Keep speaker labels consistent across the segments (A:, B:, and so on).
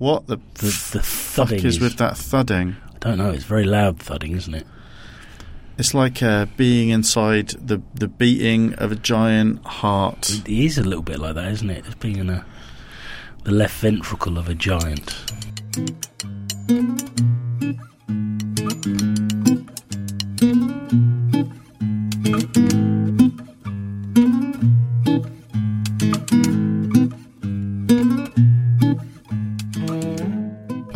A: What the,
B: The, the
A: fuck
B: thudding
A: is with that thudding?
B: I don't know. It's very loud thudding, isn't it?
A: It's like uh, being inside the the beating of a giant heart.
B: It is a little bit like that, isn't it? It's being in a the left ventricle of a giant.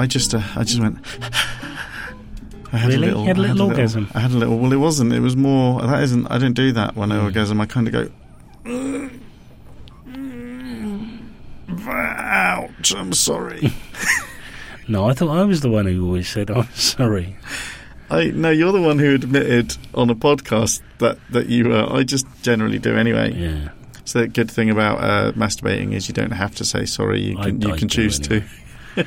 A: I just uh, I just went. I had
B: Really?
A: a little,
B: had a
A: I
B: little orgasm?
A: I had a little. Well, it wasn't. It was more. That isn't. I don't do that when I
B: Mm.
A: orgasm. I kind of go. Ouch! I'm sorry.
B: No, I thought I was the one who always said, "I'm sorry."
A: I no, you're the one who admitted on a podcast that that you. Uh, I just generally do anyway.
B: Yeah,
A: So the good thing about uh, masturbating is you don't have to say sorry. You
B: I-
A: can you
B: I
A: can choose
B: anyway.
A: to.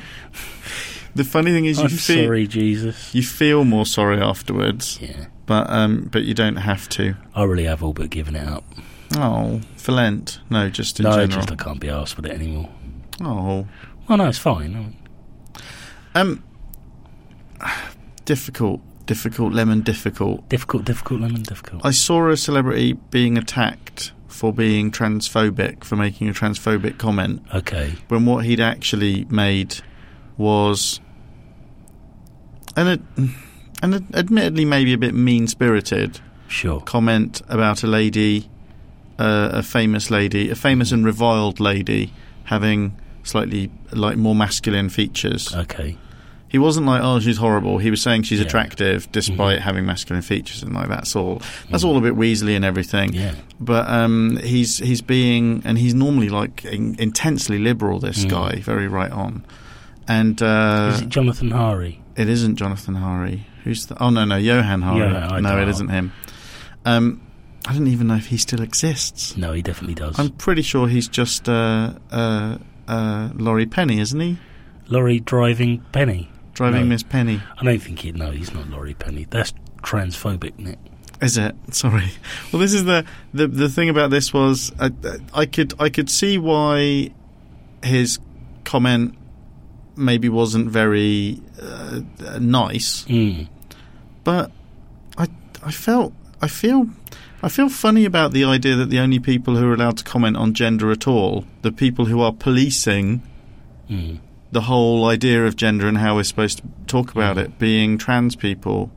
A: the funny thing is, you
B: I'm
A: feel
B: sorry, Jesus.
A: you feel more sorry afterwards,
B: Yeah,
A: but um, but you don't have to.
B: I really have all but given it up.
A: Oh, for Lent? No, just in
B: no,
A: general.
B: just I can't be asked with it anymore.
A: Oh,
B: Well, no, it's fine.
A: um, difficult, difficult, lemon, difficult.
B: Difficult, difficult, lemon, difficult.
A: I saw a celebrity being attacked for being transphobic, for making a transphobic comment,
B: Okay,
A: when what he'd actually made was an, ad- an ad- admittedly maybe a bit mean spirited
B: sure.
A: comment about a lady, uh, a famous lady, a famous and reviled lady, having slightly like more masculine features.
B: Okay,
A: He wasn't like, oh, she's horrible. He was saying she's
B: Yeah.
A: attractive despite
B: Mhm.
A: having masculine features, and like that's all. That's
B: Mhm.
A: all a bit weaselly and everything.
B: yeah,
A: But um, he's he's being, and he's normally like in, intensely liberal. This
B: Mm.
A: guy, very right on, and uh,
B: is it Jonathan Hari?
A: it isn't Jonathan Hari. Who's the? Oh no, no, Johan Hari.
B: I
A: no, it isn't him. Um, I don't even know if he still exists.
B: No, he definitely does.
A: I'm pretty sure he's just uh, uh, uh, Laurie Penny, isn't he?
B: Lorry driving Penny.
A: Driving
B: No.
A: Miss Penny.
B: I don't think he. No, he's not Laurie Penny. That's transphobic, Nick.
A: Is it? Sorry. Well, this is the the the thing about this was I, I could I could see why his comment maybe wasn't very uh, nice,
B: Mm.
A: but I I felt I feel I feel funny about the idea that the only people who are allowed to comment on gender at all, the people who are policing
B: Mm.
A: the whole idea of gender and how we're supposed to talk about
B: Mm.
A: it, being trans people.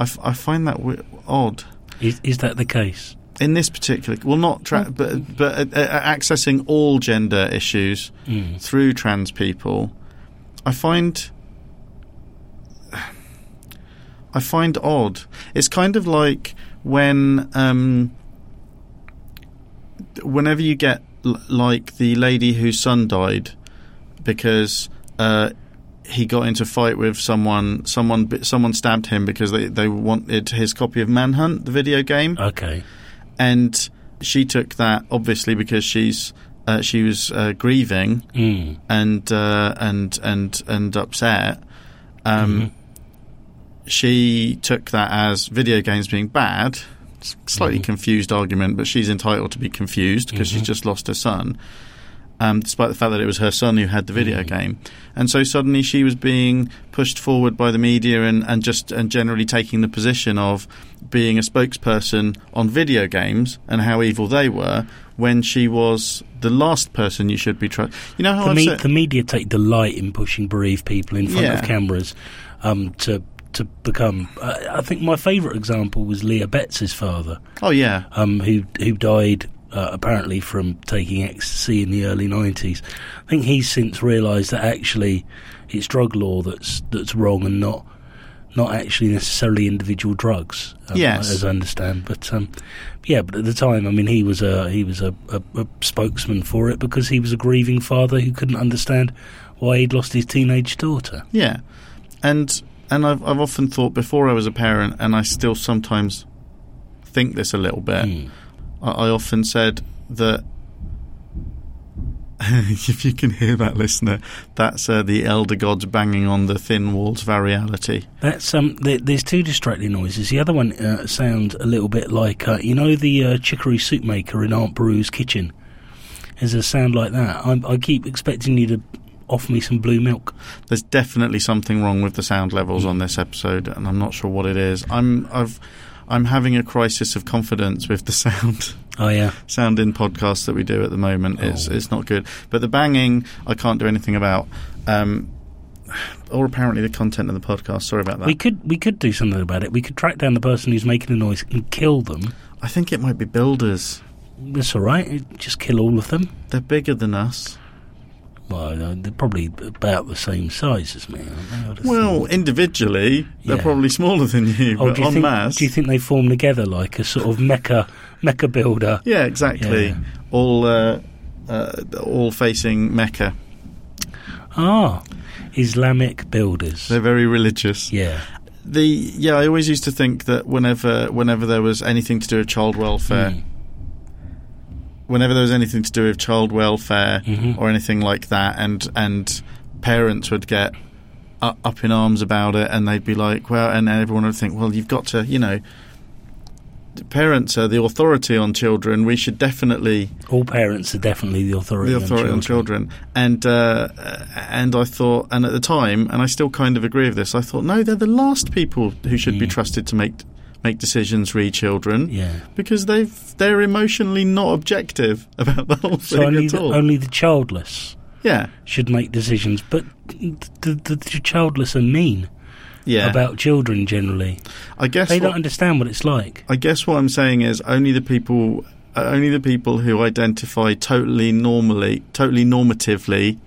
A: I, f- I find that w- odd.
B: Is is that the case?
A: in this particular well not tra- but but uh, uh, accessing all gender issues
B: Mm.
A: through trans people i find i find odd it's kind of like when um whenever you get l- like the lady whose son died because uh he got into a fight with someone someone someone stabbed him because they they wanted his copy of manhunt the video game
B: Okay.
A: and she took that obviously because she's uh, she was uh, grieving
B: Mm.
A: and uh, and and and upset. Um,
B: Mhm.
A: She took that as video games being bad. Slightly
B: Mhm.
A: confused argument, but she's entitled to be confused because she's
B: Mhm.
A: just lost her son. Um, despite the fact that it was her son who had the video
B: Mhm.
A: game, and so suddenly she was being pushed forward by the media and, and just and generally taking the position of being a spokesperson on video games and how evil they were when she was the last person you should be trying. You know how
B: The, me- the media take delight in pushing bereaved people in front
A: Yeah.
B: of cameras um, to to become. Uh, I think my favourite example was Leah Betts' father,
A: oh yeah,
B: um, who who died uh, apparently from taking ecstasy in the early nineties. I think he's since realised that actually it's drug law that's that's wrong and not not actually necessarily individual drugs. Um,
A: Yes.
B: as I understand. But um, yeah, but at the time, I mean, he was a he was a, a, a spokesman for it because he was a grieving father who couldn't understand why he'd lost his teenage daughter.
A: yeah, and and I've I've often thought before I was a parent, and I still sometimes think this a little bit.
B: Mm.
A: I, I often said that. if you can hear that, listener, that's uh, the elder gods banging on the thin walls of our reality.
B: That's um. There, there's two distracting noises. The other one uh, sounds a little bit like uh, you know the uh, chicory soup maker in Aunt Beru's kitchen. There's a sound like that. I, I keep expecting you to offer me some blue milk.
A: There's definitely something wrong with the sound levels on this episode, and I'm not sure what it is. I'm I've I'm having a crisis of confidence with the sound.
B: Oh yeah,
A: sound in podcasts that we do at the moment. It's
B: Oh.
A: it's not good. But the banging, I can't do anything about. Um, or apparently the content of the podcast. Sorry about that.
B: we could we could do something about it. We could track down the person who's making the noise and kill them.
A: I think it might be builders.
B: That's all right. Just kill all of them.
A: They're bigger than us.
B: Well, uh, they're probably about the same size as me. Aren't they? I would have
A: Well,
B: thought.
A: individually, they're
B: Yeah.
A: probably smaller than you,
B: oh,
A: but
B: do you
A: en
B: think
A: masse.
B: do you think they form together like a sort of mecha mecha builder?
A: yeah, exactly.
B: Yeah.
A: All uh, uh, all facing Mecca.
B: Ah, Islamic builders.
A: They're very religious.
B: Yeah.
A: The yeah, I always used to think that whenever whenever there was anything to do with child welfare,
B: Mm.
A: Whenever there was anything to do with child welfare
B: Mhm.
A: or anything like that, and and parents would get up in arms about it, and they'd be like, well, and everyone would think, well, you've got to, you know, parents are the authority on children. We should definitely
B: All parents are definitely the authority,
A: the authority on children. And uh, and I thought, and at the time, and I still kind of agree with this. I thought, no, they're the last people who should be
B: Mm.
A: trusted to make make decisions re children
B: Yeah.
A: because they've they're emotionally not objective about the whole
B: So
A: thing
B: only
A: at
B: the,
A: all.
B: only the childless
A: yeah,
B: should make decisions, but the, the, the childless are mean
A: yeah.
B: about children generally.
A: I guess
B: They
A: what,
B: don't understand what it's like.
A: I guess what I'm saying is only the people uh, only the people who identify totally normally, totally normatively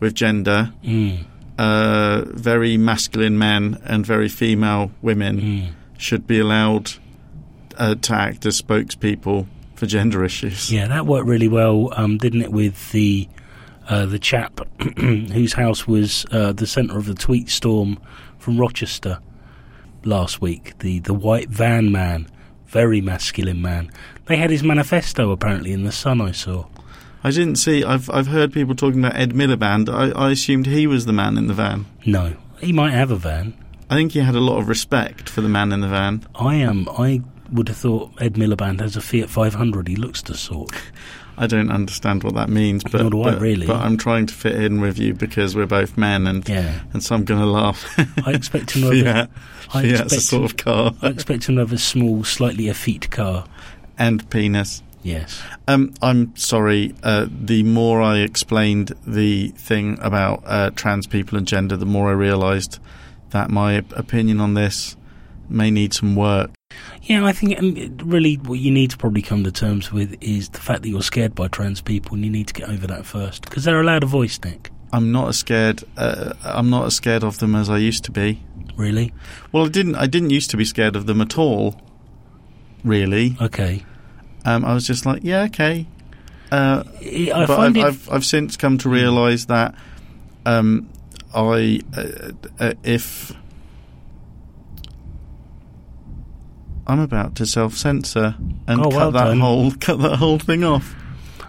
A: with gender,
B: Mm,
A: uh, very masculine men and very female women.
B: mm.
A: Should be allowed uh, to act as spokespeople for gender issues.
B: Yeah, that worked really well, um, didn't it? With the uh, the chap whose house was uh, the centre of the tweet storm from Rochester last week. The the white van man, very masculine man. They had his manifesto apparently in the Sun. I saw.
A: I didn't see. I've I've heard people talking about Ed Miliband. I, I assumed he was the man in the van.
B: No, he might have a van.
A: I think he had a lot of respect for the man in the van.
B: I am. I would have thought Ed Miliband has a Fiat 500. He looks the sort.
A: I don't understand what that means, but
B: Nor do I,
A: but,
B: really.
A: but I'm trying to fit in with you because we're both men, and
B: Yeah,
A: and so I'm going to laugh.
B: I expect him
A: yeah, it's a
B: expect
A: sort of car
B: I expect him to have a small, slightly effete car.
A: and penis.
B: Yes.
A: Um, I'm sorry. Uh, the more I explained the thing about uh, trans people and gender, the more I realised that my opinion on this may need some work.
B: Yeah, I think um, really what you need to probably come to terms with is the fact that you're scared by trans people, and you need to get over that first because they're allowed a voice, Nick.
A: I'm not as scared. Uh, I'm not as scared of them as I used to be.
B: Really?
A: Well, I didn't. I didn't used to be scared of them at all. Really,
B: Okay.
A: um, I was just like, yeah, okay. Uh,
B: I
A: but I've. I've I've since come to realise that um, I uh, uh, if I'm about to self censor and
B: Oh,
A: cut
B: well
A: that
B: done.
A: whole cut that whole thing off.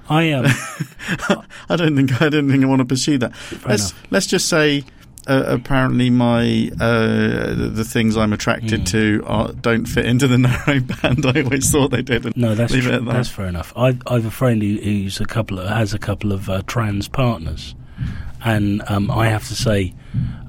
B: I am.
A: I don't think I don't think I want to pursue that. let's
B: enough.
A: let's just say. Uh, apparently, my uh, the, the things I'm attracted
B: Mm.
A: to are, don't fit into the narrow band I always thought they did.
B: No, that's tr-
A: that.
B: that's fair enough. I I have a friend who, who's a couple of, has a couple of uh, trans partners, and um, I have to say,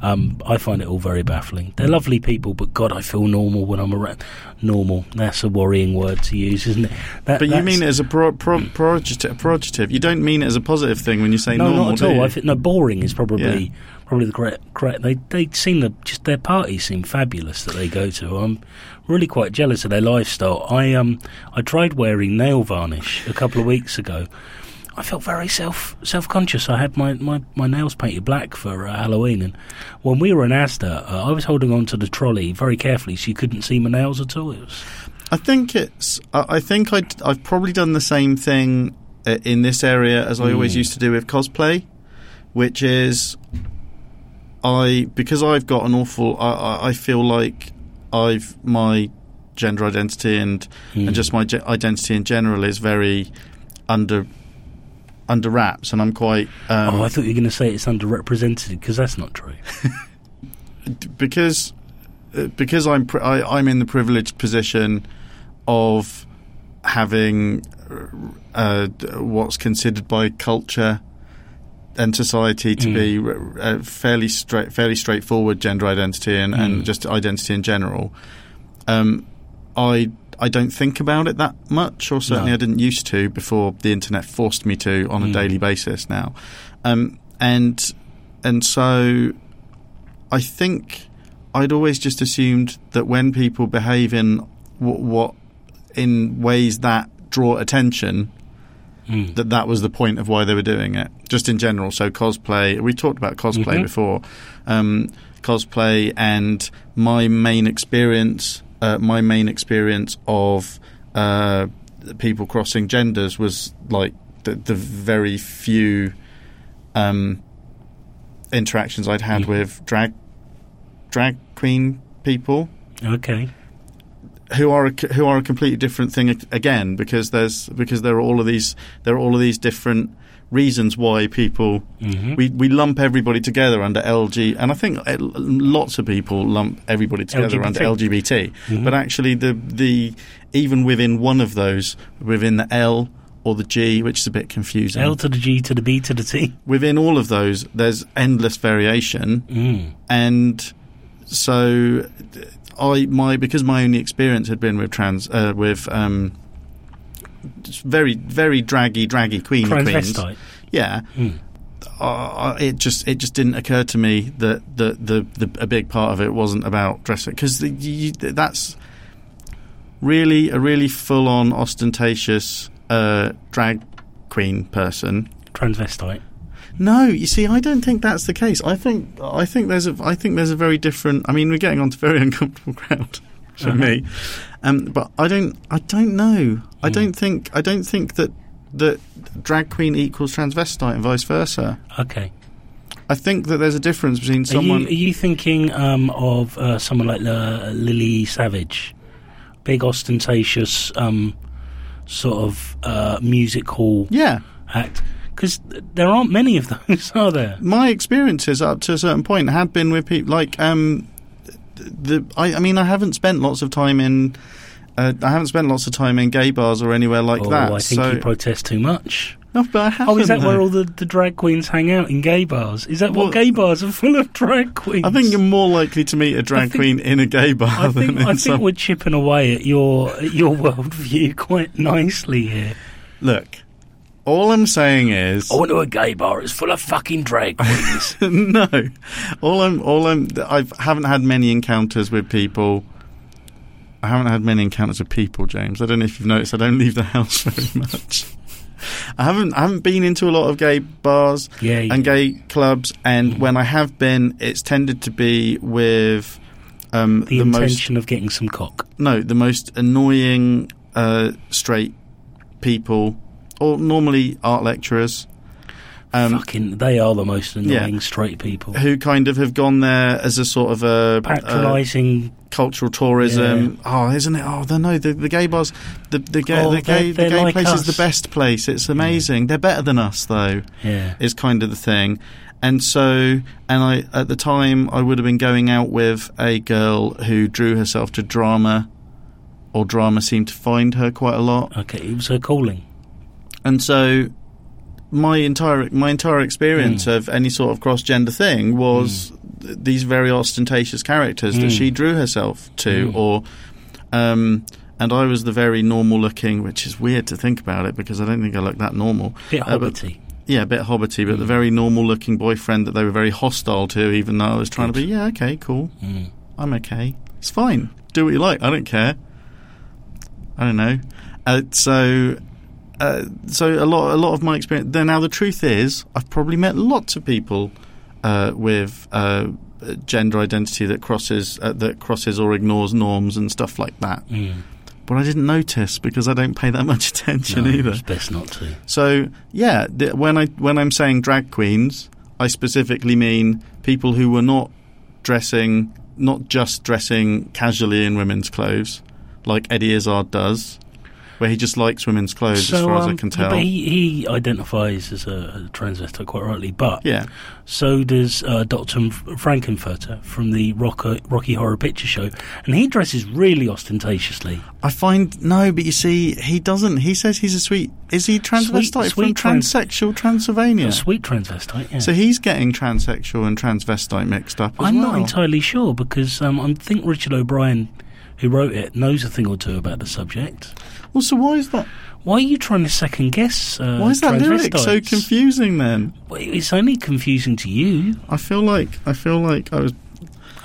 B: um, I find it all very baffling. They're lovely people, but God, I feel normal when I'm around. Normal. That's a worrying word to use, isn't it? That,
A: But you mean it as a pro, pro, prerogative, prerogative. You don't mean it as a positive thing when you say
B: no,
A: normal,
B: not at all. I think no, boring is probably
A: Yeah.
B: probably the correct. Correct. They they seem to just their parties seem fabulous that they go to. I'm really quite jealous of their lifestyle. I um I tried wearing nail varnish a couple of weeks ago. I felt very self self conscious. I had my, my, my nails painted black for uh, Halloween, and when we were in Asda, uh, I was holding on to the trolley very carefully so you couldn't see my nails at all. It was
A: I think it's. I I think i I've probably done the same thing uh, in this area as I always
B: Mm.
A: used to do with cosplay, which is I because I've got an awful. I, I, I feel like I've my gender identity and
B: Mm.
A: and just my ge- identity in general is very under under wraps, and I'm quite um,
B: oh, I thought you were going to say it's underrepresented because that's not true.
A: because uh, because I'm pri- I, I'm in the privileged position of having uh, what's considered by culture and society to
B: Mm.
A: be r- uh, fairly straight, fairly straightforward gender identity and, and
B: Mm.
A: just identity in general. Um, I I don't think about it that much, or certainly
B: No.
A: I didn't used to before the internet forced me to on a
B: Mm.
A: daily basis now, um, and and so I think I'd always just assumed that when people behave in what, what in ways that draw attention,
B: Mm.
A: that that was the point of why they were doing it. Just in general, so cosplay. We talked about cosplay
B: Mhm.
A: before. Um, cosplay and my main experience, uh, my main experience of uh, people crossing genders was like the, the very few um, interactions I'd had with drag drag queen people
B: Okay.
A: who are who are a completely different thing again because there's because there are all of these there are all of these different reasons why people
B: hmm
A: we we lump everybody together under LG and I think uh, lots of people lump everybody together under LGBT
B: Mhm.
A: but actually the the even within one of those within the L or the G which is a bit confusing
B: L to the G to the B to the T.
A: within all of those there's endless variation
B: Mm.
A: and so I my because my only experience had been with trans uh, with um, very very draggy draggy queen queens.
B: Transvestite.
A: Yeah,
B: Mm.
A: uh, it just it just didn't occur to me that the the, the a big part of it wasn't about dressing because that's really a really full on ostentatious uh, drag queen person
B: Transvestite.
A: no, you see, I don't think that's the case. I think I think there's a I think there's a very different. I mean, we're getting onto very uncomfortable ground for
B: Uh-huh.
A: me, um, but I don't I don't know. I
B: Hmm.
A: don't think I don't think that that drag queen equals transvestite and vice versa.
B: Okay.
A: I think that there's a difference between
B: Are
A: someone.
B: you, are you thinking um, of uh, someone like uh, Lily Savage? Big, ostentatious, um, sort of uh, music hall
A: yeah,
B: act? Because there aren't many of those, are there?
A: my experiences up to a certain point have been with people like um, the. I, I mean, I haven't spent lots of time in. Uh, I haven't spent lots of time in gay bars or anywhere like
B: oh,
A: that.
B: I think
A: so
B: you protest too much.
A: no, but I haven't.
B: Oh, is that where all the, the drag queens hang out in gay bars? Is that
A: Well-
B: what gay bars are full of drag queens?
A: I think you're more likely to meet a drag
B: think-
A: queen in a gay bar
B: I
A: than
B: think,
A: in
B: I think
A: some.
B: we're chipping away at your at your worldview quite nicely here.
A: Look, all I'm saying is
B: I went to a gay bar. It's full of fucking drag queens.
A: no. All I'm, all I'm, I haven't had many encounters with people. I haven't had many encounters with people, James. I don't know if you've noticed. I don't leave the house very much. I haven't, I haven't been into a lot of gay bars
B: yeah,
A: and gay clubs, and when I have been, it's tended to be with um,
B: the,
A: the most
B: intention of getting some cock.
A: no, the most annoying uh, straight people, or normally art lecturers, um,
B: Fucking, they are the most annoying
A: yeah.
B: straight people.
A: who kind of have gone there as a sort of a,
B: Patronising.
A: cultural tourism. Oh, isn't it? Oh, the, no, the, the gay bars, the the gay,
B: Oh,
A: the gay,
B: they're-
A: the gay
B: like
A: place is the best place. It's amazing. They're better than us, though.
B: yeah.
A: Is kind of the thing. And so, and I at the time I would have been going out with a girl who drew herself to drama, or drama seemed to find her quite a lot.
B: Okay, it was her calling.
A: And so my entire my entire experience
B: Mm.
A: of any sort of cross gender thing was th- these very ostentatious characters that
B: Mm.
A: she drew herself to,
B: Mm.
A: or um, and I was the very normal looking, which is weird to think about it because I don't think I look that normal.
B: Bit
A: Uh,
B: hobbity.
A: Yeah, a bit hobbity, but the
B: Mm.
A: very normal looking boyfriend that they were very hostile to, even though I was trying to be, yeah, okay, cool,
B: Mm.
A: I'm okay, it's fine, do what you like, I don't care. I don't know. Uh, so, uh, so a lot, a lot of my experience. Then now the truth is, I've probably met lots of people uh, with uh, gender identity that crosses uh, that crosses or ignores norms and stuff like that.
B: Mm.
A: But I didn't notice because I don't pay that much attention
B: No,
A: either.
B: It's best not to.
A: So yeah, th- when I when I'm saying drag queens, I specifically mean people who were not dressing, not just dressing casually in women's clothes, like Eddie Izzard does, where he just likes women's clothes, as far as I
B: um,
A: can tell.
B: But he, he identifies as a, a transvestite quite rightly, but
A: yeah,
B: so does uh, Dr. Frank-N-Furter from the Rocky, Rocky Horror Picture Show, and he dresses really ostentatiously.
A: I find no, but you see, he doesn't. He says he's a sweet. Is he transvestite
B: Sweet- sweet
A: from
B: trans-
A: transsexual Transylvania?
B: A sweet transvestite, yeah.
A: So he's getting transsexual and transvestite mixed up as
B: I'm
A: well.
B: not entirely sure because um, I think Richard O'Brien, who wrote it, knows a thing or two about the subject.
A: Well, so why is that?
B: Why are you trying to second guess? Uh,
A: Why is that lyric so confusing? Then
B: Well, It's only confusing to you.
A: I feel like I feel like I was.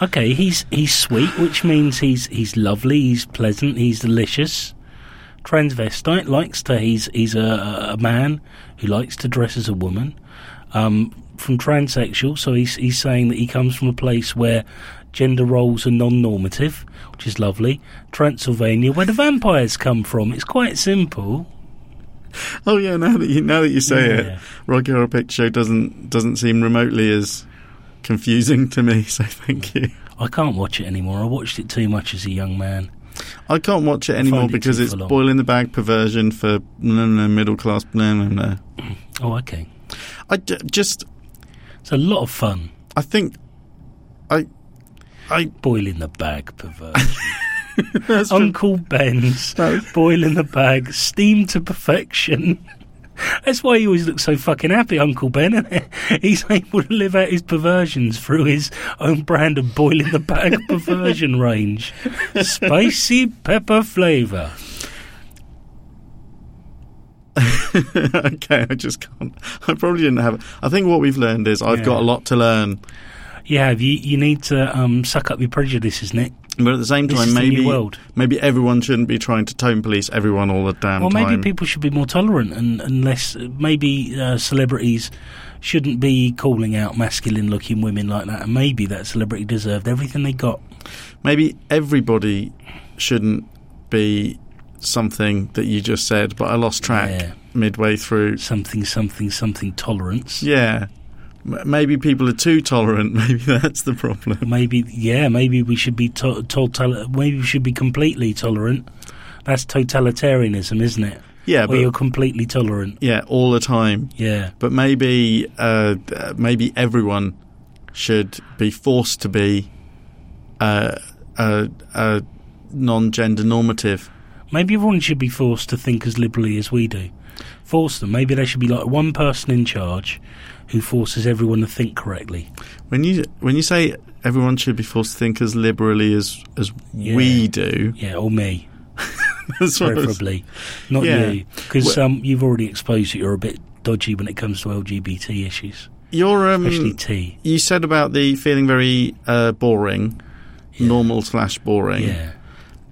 B: Okay, he's he's sweet, which means he's he's lovely, he's pleasant, he's delicious. Transvestite likes to he's he's a, a man who likes to dress as a woman. Um, from transsexual, so he's he's saying that he comes from a place where gender roles are non-normative, which is lovely. Transylvania, where the vampires come from, it's quite simple.
A: Oh yeah, now that you now that you say
B: Yeah.
A: it, Rocky Horror Picture Show doesn't doesn't seem remotely as confusing to me. So thank you.
B: I can't watch it anymore. I watched it too much as a young man.
A: I can't watch it anymore
B: it
A: because it's boiling the bag perversion for no, no, middle class. No, no, no.
B: Oh, okay.
A: I d- just
B: It's a lot of fun.
A: I think I I
B: boil in the bag perversion.
A: true.
B: Uncle Ben's boil in the bag, steamed to perfection. That's why he always looks so fucking happy, Uncle Ben. He's able to live out his perversions through his own brand of boil in the bag perversion range. Spicy pepper flavour.
A: okay, I just can't. I probably didn't have. it. I think what we've learned is I've got a lot to learn,
B: Yeah, you, you need to um, suck up your prejudices, Nick.
A: but at the same time,
B: is the new
A: maybe maybe everyone shouldn't be trying to tone police everyone all the damn
B: Well,
A: time.
B: maybe people should be more tolerant, and unless maybe uh, celebrities shouldn't be calling out masculine-looking women like that. And maybe that celebrity deserved everything they got.
A: maybe everybody shouldn't be something that you just said, but I lost track
B: Yeah.
A: midway through.
B: Something, something, something tolerance.
A: Yeah. Maybe people are too tolerant. Maybe that's the problem.
B: Maybe, yeah, maybe we should be to- total. Maybe we should be completely tolerant. That's totalitarianism, isn't it?
A: Yeah,
B: Where you're completely tolerant.
A: yeah, all the time.
B: Yeah,
A: But maybe uh, maybe everyone should be forced to be uh, uh, uh, non-gender normative.
B: maybe everyone should be forced to think as liberally as we do. Force them. Maybe there should be like one person in charge who forces everyone to think correctly.
A: When you when you say everyone should be forced to think as liberally as as
B: Yeah.
A: we do,
B: Yeah, or me,
A: that's what was-
B: preferably, not
A: Yeah.
B: you, because
A: Well-
B: um, you've already exposed that you're a bit dodgy when it comes to LGBT issues,
A: you're um,
B: especially T.
A: you said about the feeling very uh, boring,
B: Yeah.
A: normal slash boring.
B: Yeah,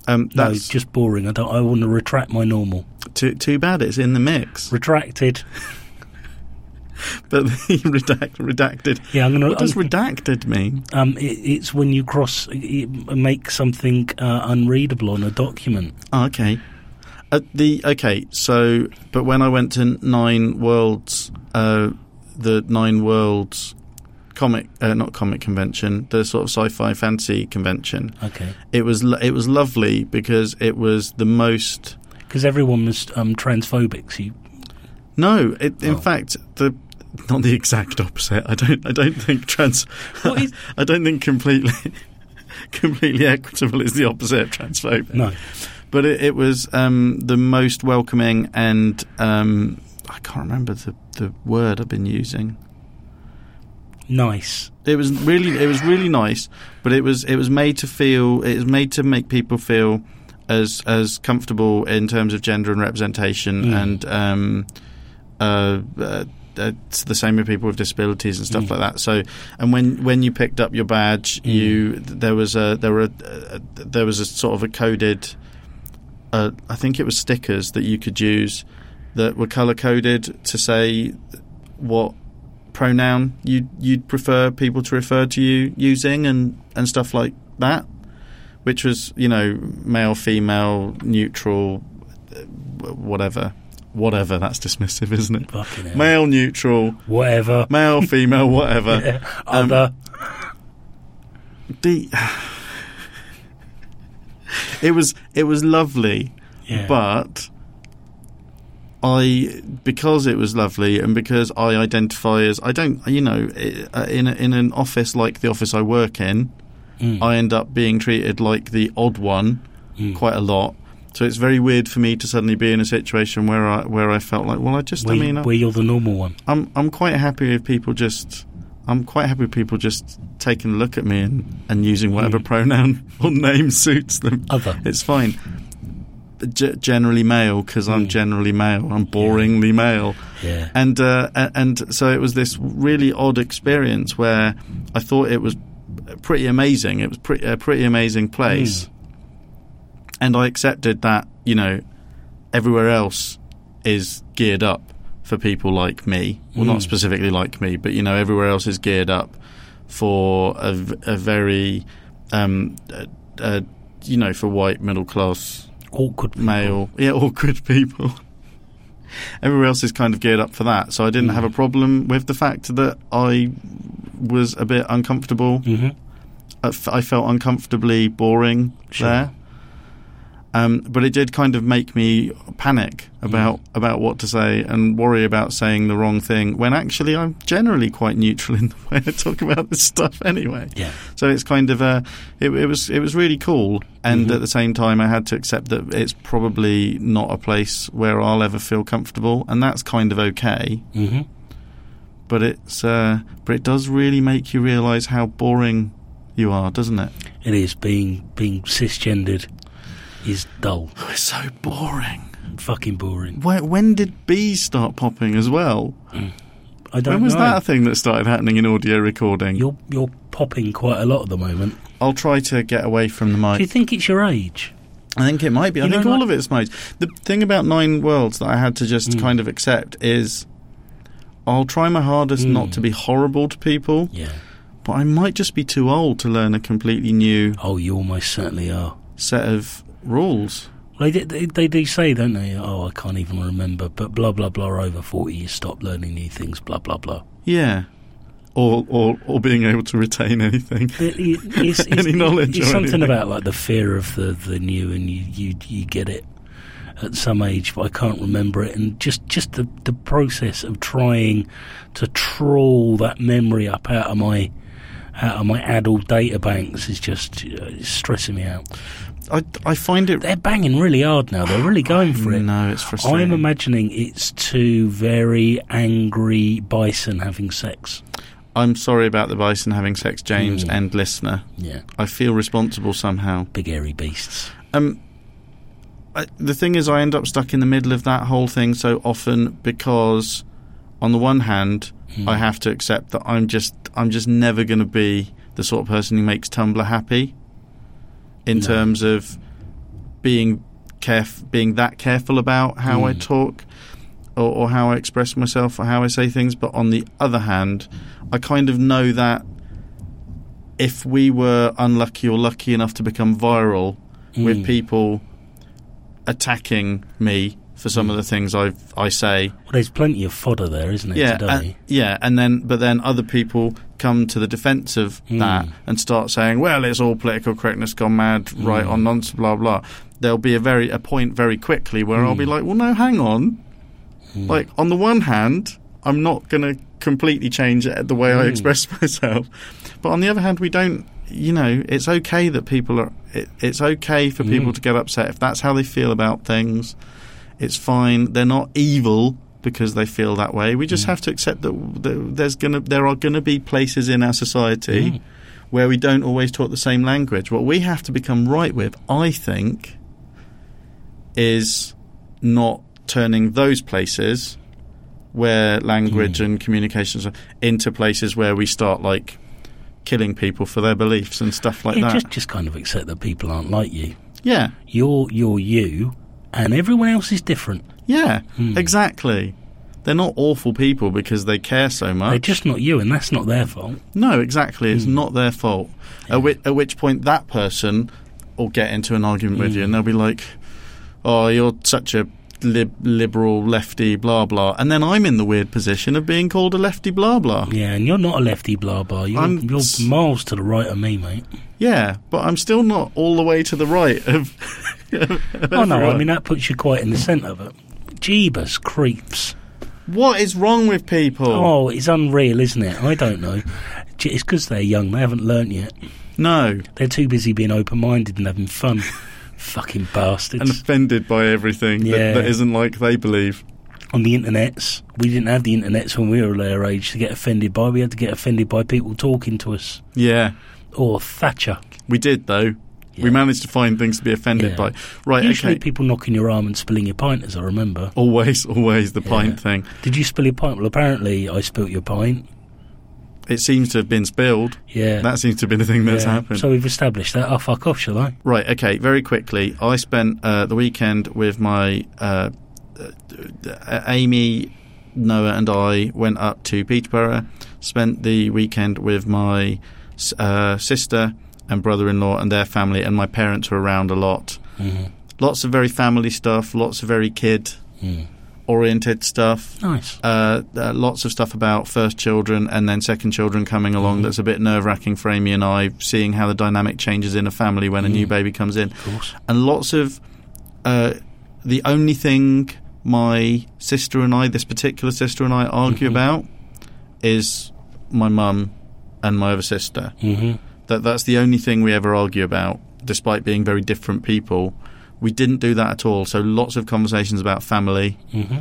A: Um,
B: no,
A: that's
B: just boring. I don't. I want to retract my normal.
A: too too bad. It's in the mix,
B: Retracted.
A: but the redact, redacted.
B: Yeah, I'm gonna.
A: What does
B: I'm-
A: redacted mean?
B: um, it, it's when you cross, it, make something uh, unreadable on a document.
A: Oh, okay. Uh, the okay, so but when I went to Nine Worlds, uh, the Nine Worlds comic, uh, not comic convention, the sort of sci-fi fantasy convention,
B: Okay,
A: it was lo- it was lovely because it was the most.
B: because everyone was um, transphobic. So you,
A: No, it, in
B: Oh.
A: fact, the not the exact opposite. I don't. I don't think trans.
B: Is-
A: I don't think completely. completely equitable is the opposite of transphobic.
B: no,
A: but it, it was um, the most welcoming and um, I can't remember the, the word I've been using.
B: nice.
A: It was really it was really nice, but it was it was made to feel it was made to make people feel as as comfortable in terms of gender and representation
B: Mm.
A: and um, uh, uh, it's the same with people with disabilities and stuff
B: Mm.
A: like that. So, and when when you picked up your badge,
B: Mm.
A: you there was a there were a, uh, there was a sort of a coded. Uh, I think it was stickers that you could use that were color coded to say what pronoun you you'd prefer people to refer to you using and and stuff like that, which was you know male, female, neutral, whatever, whatever. That's dismissive, isn't it?
B: Fucking hell.
A: Male, neutral,
B: Whatever.
A: male, female, whatever.
B: Yeah.
A: Um,
B: Other.
A: The it was it was lovely,
B: yeah.
A: but I because it was lovely and because I identify as I don't you know uh, in a, in an office like the office I work in,
B: Mm.
A: I end up being treated like the odd one
B: Mm.
A: quite a lot. So it's very weird for me to suddenly be in a situation where I where I felt like well I just
B: where,
A: I mean
B: where you're the normal one.
A: I'm I'm quite happy if people just I'm quite happy with people just taking a look at me and, and using whatever
B: Mm.
A: pronoun or name suits them.
B: Other.
A: It's fine. G- generally male because I'm
B: Mm.
A: generally male. I'm boringly male,
B: Yeah.
A: and uh, and so it was this really odd experience where I thought it was pretty amazing. It was pretty a pretty amazing place, and I accepted that you know everywhere else is geared up for people like me. Well, not
B: Mm.
A: specifically like me, but you know everywhere else is geared up for a very um, uh, uh, you know for white middle class
B: Awkward people.
A: male, yeah, awkward people. Everywhere else is kind of geared up for that, so I didn't
B: Mm.
A: have a problem with the fact that I was a bit uncomfortable.
B: hmm
A: I f- I felt uncomfortably boring
B: Sure.
A: there, um, but it did kind of make me panic about
B: Mm.
A: about what to say and worry about saying the wrong thing. When actually, I'm generally quite neutral in the way I talk about this stuff anyway.
B: Yeah.
A: So it's kind of a, it, it was it was really cool, and
B: Mhm.
A: at the same time, I had to accept that it's probably not a place where I'll ever feel comfortable, and that's kind of okay.
B: hmm
A: But it's uh, but it does really make you realise how boring you are, doesn't it?
B: It is being being cisgendered is dull,
A: it's so boring.
B: fucking boring.
A: When, when did bees start popping as well?
B: I don't know.
A: When was
B: know.
A: that a thing that started happening in audio recording?
B: You're you're popping quite a lot at the moment.
A: I'll try to get away from the mic.
B: Do you think it's your age?
A: I think it might be. I think all
B: like-
A: of it's mine. The thing about Nine Worlds that I had to just
B: Mm.
A: kind of accept is I'll try my hardest
B: Mm.
A: not to be horrible to people,
B: Yeah.
A: but I might just be too old to learn a completely new
B: Oh, you almost certainly are.
A: set of rules.
B: They, do- they they do say, don't they? Oh, I can't even remember. But blah blah blah. Over forty, you stop learning new things. Blah blah blah.
A: Yeah. Or, or, or being able to retain anything.
B: It- it- it's, it's,
A: Any knowledge
B: It's something
A: anything.
B: about like the fear of the, the new, and you, you you get it at some age, but I can't remember it. And just just the the process of trying to trawl that memory up out of my out of my adult data banks is just uh, stressing me out.
A: I, I find it.
B: They're banging really hard now. They're really going for it.
A: No, it's frustrating.
B: I'm imagining it's two very angry bison having sex.
A: I'm sorry about the bison having sex, James
B: Mm.
A: and listener.
B: Yeah,
A: I feel responsible somehow.
B: big airy beasts.
A: Um, I, the thing is, I end up stuck in the middle of that whole thing so often because, on the one hand,
B: Mm.
A: I have to accept that I'm just I'm just never going to be the sort of person who makes Tumblr happy. In
B: No.
A: terms of being caref- being that careful about how I
B: Mm.
A: talk. Or, or how I express myself, or how I say things. But on the other hand, I kind of know that if we were unlucky or lucky enough to become viral, with
B: Mm.
A: people attacking me for some
B: Mm.
A: of the things I I say.
B: Well, there's plenty of fodder there, isn't it,
A: Yeah,
B: today?
A: and, yeah, and then but then other people come to the defence of
B: Mm.
A: that and start saying, "Well, it's all political correctness gone mad, right
B: Mm.
A: on nonsense, blah blah." There'll be a very a point very quickly where I'll be
B: Mm.
A: like, "Well, no, hang on.
B: Mm.
A: Like on the one hand, I'm not going to completely change the way I
B: Mm.
A: express myself, but on the other hand, we don't." You know, it's okay that people are. It, it's okay for people
B: Mm.
A: to get upset if that's how they feel about things. It's fine. They're not evil because they feel that way. We just
B: Mm.
A: have to accept that there's gonna there are gonna be places in our society
B: Mm.
A: where we don't always talk the same language. What we have to become right with, I think, is not turning those places where language
B: Mm.
A: and communications are into places where we start like killing people for their beliefs and stuff like
B: yeah,
A: that.
B: just just kind of accept that people aren't like you.
A: yeah,
B: You're you're you, and everyone else is different.
A: yeah,
B: Hmm.
A: exactly. They're not awful people because they care so much.
B: They're just not you, and that's not their fault.
A: No, exactly. It's
B: Mm.
A: not their fault.
B: Yeah.
A: At, which, at which point, that person will get into an argument with you,
B: Mm.
A: and they'll be like, "Oh, you're such a lib- liberal lefty, blah blah." And then I'm in the weird position of being called a lefty, blah blah.
B: Yeah, and you're not a lefty, blah blah. You're,
A: I'm
B: you're miles to the right of me, mate.
A: Yeah, but I'm still not all the way to the right of. of
B: Oh no, I mean that puts you quite in the centre of it. Jeebus creeps.
A: What is wrong with people?
B: Oh, it's unreal, isn't it? I don't know. It's because they're young. They haven't learnt yet.
A: No.
B: They're too busy being open-minded and having fun. Fucking bastards.
A: And offended by everything
B: Yeah.
A: that, that isn't like they believe.
B: on the internets. We didn't have the internets when we were their age to get offended by. We had to get offended by people talking to us.
A: Yeah.
B: Or Thatcher.
A: We did, though.
B: Yeah.
A: We managed to find things to be offended
B: Yeah.
A: by. Right,
B: Usually
A: okay.
B: people knocking your arm and spilling your pint, as I remember.
A: always, always the pint thing.
B: Did you spill your pint? Well, apparently I spilt your pint.
A: It seems to have been spilled.
B: Yeah.
A: That seems to have been the thing that's
B: Yeah.
A: happened.
B: So we've established that. I'll fuck off, shall I?
A: Right, okay, very quickly. I spent uh, the weekend with my uh, uh, Amy, Noah, and I went up to Peterborough. Spent the weekend with my uh, sister and brother in law and their family, and my parents were around a lot.
B: Mm.
A: Lots of very family stuff, lots of very kid
B: Mm.
A: Oriented stuff.
B: Nice.
A: Uh, uh, lots of stuff about first children and then second children coming along
B: Mhm.
A: that's a bit nerve wracking for Amy and I, seeing how the dynamic changes in a family when a new
B: Mm.
A: baby comes in
B: Of course.
A: and lots of uh, the only thing my sister and I, this particular sister and I, argue
B: Mhm.
A: about is my mum and my other sister.
B: hmm
A: That that's the only thing we ever argue about, despite being very different people. We didn't do that at all. So lots of conversations about family,
B: hmm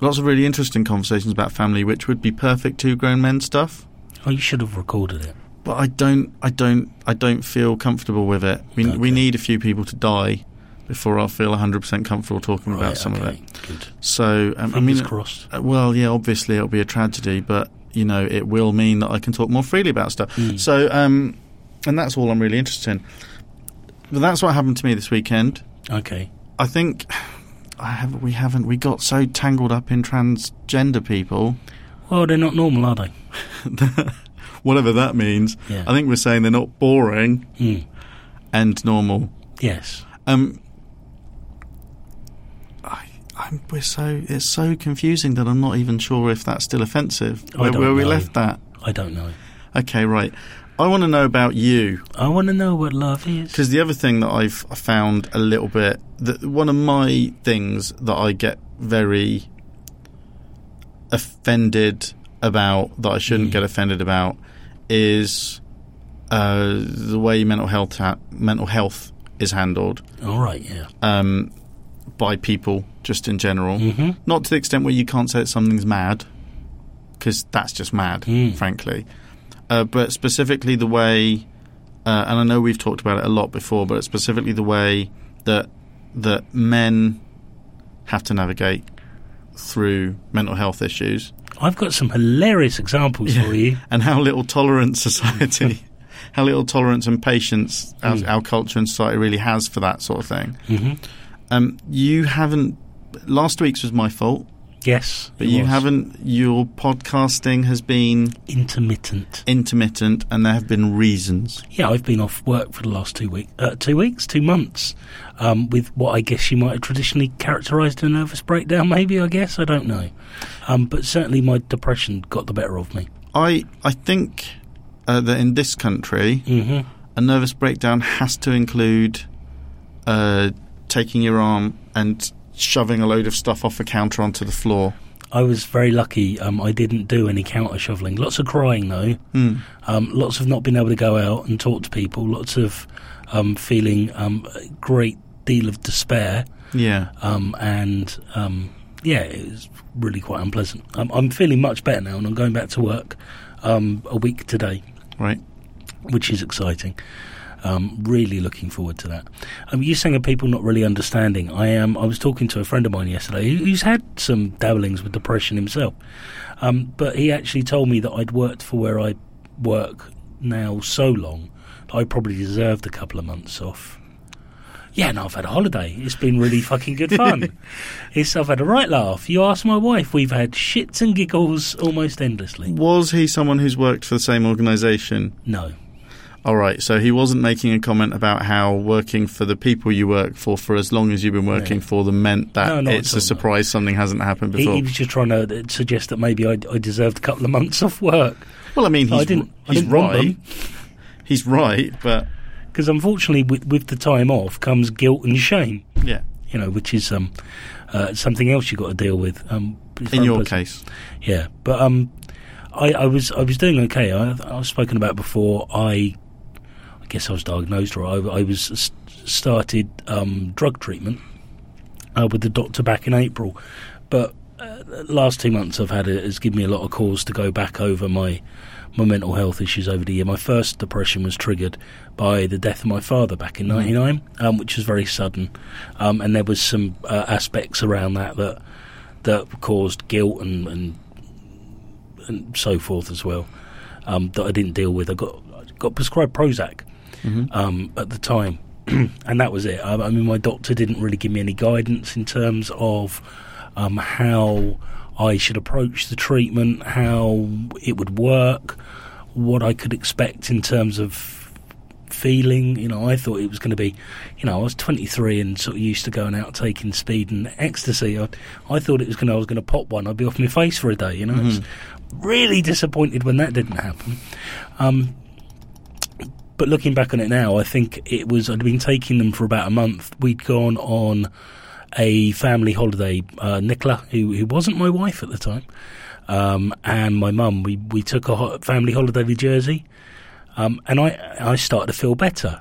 A: lots of really interesting conversations about family, which would be perfect two grown men stuff.
B: Oh, you should have recorded it.
A: But I don't, I don't, I don't feel comfortable with it. We we need a few people to die before I'll feel 100% comfortable talking about
B: Right,
A: some of
B: okay,
A: it.
B: Good.
A: So, um, I
B: Fingers
A: mean,
B: crossed.
A: uh, well, yeah, obviously it'll be a tragedy, but you know, it will mean that I can talk more freely about stuff.
B: Mm.
A: So, um, and that's all I'm really interested in. But that's what happened to me this weekend.
B: Okay.
A: I think I have, we haven't, we got so tangled up in transgender people,
B: Well, they're not normal, are they?
A: whatever that means.
B: Yeah.
A: I think we're saying they're not boring
B: Mm.
A: and normal.
B: Yes.
A: Um, I, I'm, we're so it's so confusing that I'm not even sure if that's still offensive. Where, where we left that?
B: I don't know.
A: Okay, right. I want to know about you
B: I want to know what love is.
A: because the other thing that I've found a little bit that one of my things that I get very offended about that I shouldn't
B: Mm.
A: get offended about is uh, the way mental health ha- mental health is handled
B: All right, yeah.
A: um, by people just in general.
B: hmm
A: Not to the extent where you can't say that something's mad, because that's just mad,
B: Mm.
A: frankly. Uh, but specifically the way, uh, and I know we've talked about it a lot before, but specifically the way that that men have to navigate through mental health issues,
B: I've got some hilarious examples
A: Yeah.
B: for you.
A: and how little tolerance society, how little tolerance and patience our,
B: Mm.
A: our culture and society really has for that sort of thing.
B: hmm
A: Um, you haven't. Last week's was my fault.
B: Yes,
A: But you
B: was.
A: haven't. Your podcasting has been
B: intermittent.
A: intermittent, and there have been reasons.
B: Yeah, I've been off work for the last two weeks, uh, two weeks, two months, um, with what I guess you might have traditionally characterised a nervous breakdown. Maybe I guess I don't know, um, but certainly my depression got the better of me.
A: I I think uh, that in this country,
B: hmm
A: a nervous breakdown has to include uh, taking your arm and shoving a load of stuff off a counter onto the floor.
B: I was very lucky. Um, I didn't do any counter shoveling. Lots of crying though.
A: Hmm.
B: Um, lots of not being able to go out and talk to people. Lots of um, feeling um, a great deal of despair.
A: Yeah.
B: um, and um, yeah, it was really quite unpleasant. Um, I'm feeling much better now, and I'm going back to work um, a week today,
A: Right.
B: which is exciting. Um, really looking forward to that. Um, you're saying of people not really understanding. I am. I was talking to a friend of mine yesterday who's had some dabblings with depression himself, um, but he actually told me that I'd worked for where I work now so long that I probably deserved a couple of months off. Yeah, no, I've had a holiday. It's been really fucking good fun. it's, I've had a right laugh. You ask my wife, we've had shits and giggles almost endlessly.
A: Was he someone who's worked for the same organisation?
B: No.
A: All right, so he wasn't making a comment about how working for the people you work for for as long as you've been working
B: No.
A: for them meant that
B: No,
A: it's a
B: no.
A: surprise something hasn't happened
B: He,
A: before.
B: he was just trying to suggest that maybe I, I deserved a couple of months off work.
A: well, I mean,
B: I
A: he's,
B: didn't- I didn't
A: right. He's right, but
B: Because unfortunately, with, with the time off comes guilt and shame.
A: yeah,
B: you know, which is um, uh, something else you've got to deal with. Um,
A: In your
B: pleasant.
A: case,
B: Yeah, but um, I, I was I was doing okay. I, I was spoken about before. I I guess I was diagnosed, or I, I was started um, drug treatment uh, with the doctor back in April. But uh, the last two months I've had it has given me a lot of cause to go back over my my mental health issues over the year. My first depression was triggered by the death of my father back in '99, um, which was very sudden, um, and there was some uh, aspects around that that that caused guilt and, and and so forth as well um, that I didn't deal with. I got I got prescribed Prozac um, at the time, and that was it. I, I mean, my doctor didn't really give me any guidance in terms of um, how I should approach the treatment, how it would work, what I could expect in terms of feeling. You know, I thought it was going to be, you know, I was 23 and sort of used to going out taking speed and ecstasy. I, I thought it was going to, I was going to pop one. I'd be off my face for a day. You know, I was really disappointed when that didn't happen. Um, but looking back on it now, I think it was I'd been taking them for about a month. We'd gone on a family holiday. Uh, Nicola, who who wasn't my wife at the time, um, and my mum, we we took a ho- family holiday to Jersey, um, and I I started to feel better.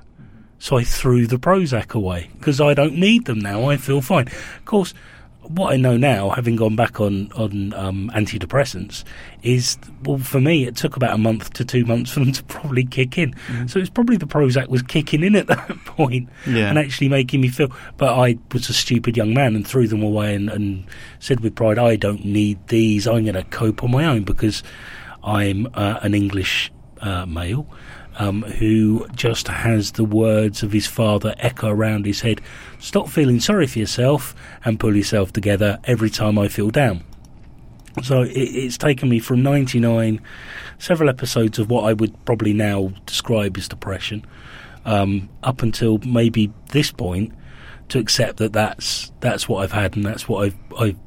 B: So I threw the Prozac away because I don't need them now. I feel fine. Of course, what I know now, having gone back on on um, antidepressants, is well for me it took about a month to two months for them to probably kick in. So it's probably the Prozac was kicking in at that point
A: Yeah.
B: and actually making me feel. But I was a stupid young man and threw them away and, and said with pride, I don't need these. I'm going to cope on my own because I'm uh, an English uh, male um, who just has the words of his father echo around his head. Stop feeling sorry for yourself and pull yourself together every time I feel down. So it, it's taken me from 99, several episodes of what I would probably now describe as depression, um, up until maybe this point, to accept that that's that's what I've had and that's what I've. I've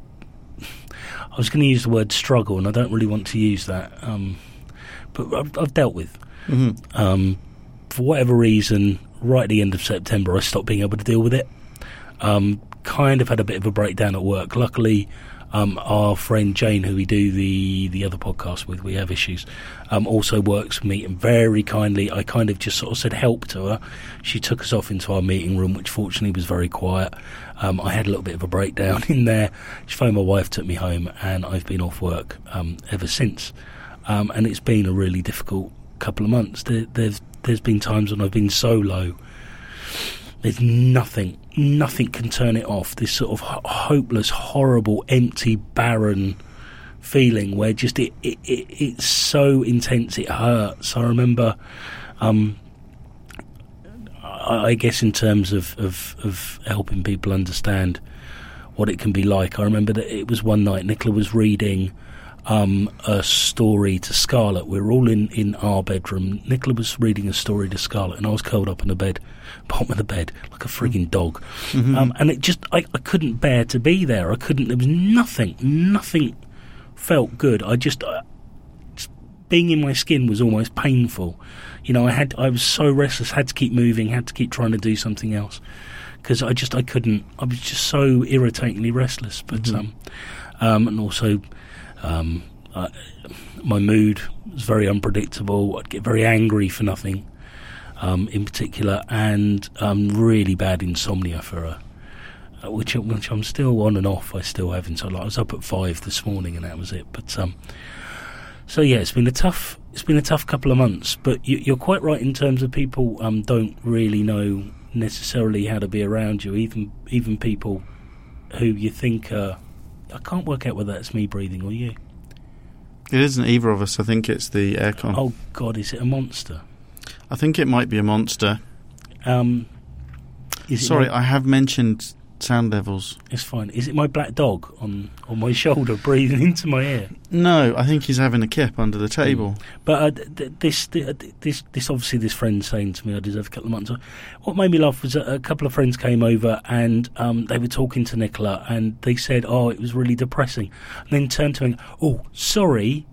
B: I was going to use the word struggle, and I don't really want to use that, um, but I've, I've dealt with. Um, for whatever reason, right at the end of September, I stopped being able to deal with it. Um, kind of had a bit of a breakdown at work. Luckily, um, our friend Jane, who we do the the other podcast with, we have issues, um, also works with me and very kindly. I kind of just sort of said help to her. She took us off into our meeting room, which fortunately was very quiet. Um, I had a little bit of a breakdown in there. She phoned my wife, took me home, and I've been off work um, ever since. Um, and it's been a really difficult couple of months. There, there's there's been times when I've been so low. There's nothing, nothing can turn it off. This sort of ho- hopeless, horrible, empty, barren feeling where just it, it, it it's so intense it hurts. I remember, um, I, I guess in terms of, of of helping people understand what it can be like. I remember that it was one night Nicola was reading um, a story to Scarlett. We were all in, in our bedroom. Nicola was reading a story to Scarlett, and I was curled up in the bed, bottom of the bed, like a frigging dog. Um, and it just, I, I couldn't bear to be there. I couldn't, there was nothing, nothing felt good. I just, uh, just being in my skin was almost painful. You know, I had, I was so restless, had to keep moving, had to keep trying to do something else. Because I just, I couldn't, I was just so irritatingly restless. But, um, um, and also, um, uh, my mood was very unpredictable. I'd get very angry for nothing, um, in particular, and um, really bad insomnia for a. uh, Which, which I'm still on and off. I still have until I was up at five this morning, and that was it. But um, so yeah, it's been a tough. It's been a tough couple of months. But you, you're quite right in terms of people um, don't really know necessarily how to be around you. Even even people who you think are. I can't work out whether that's me breathing or you.
A: It isn't either of us. I think it's the aircon.
B: Oh God, is it a monster?
A: I think it might be a monster.
B: Um,
A: Sorry, I have mentioned sound levels.
B: it's fine. Is it my black dog on on my shoulder breathing into my ear?
A: No, I think he's having a kip under the table.
B: But uh, th- th- this, th- this, this, obviously, this friend saying to me, "I deserve a couple of months." What made me laugh was a, a couple of friends came over and um, they were talking to Nicola, and they said, "Oh, it was really depressing," and then turned to me, "Oh, sorry."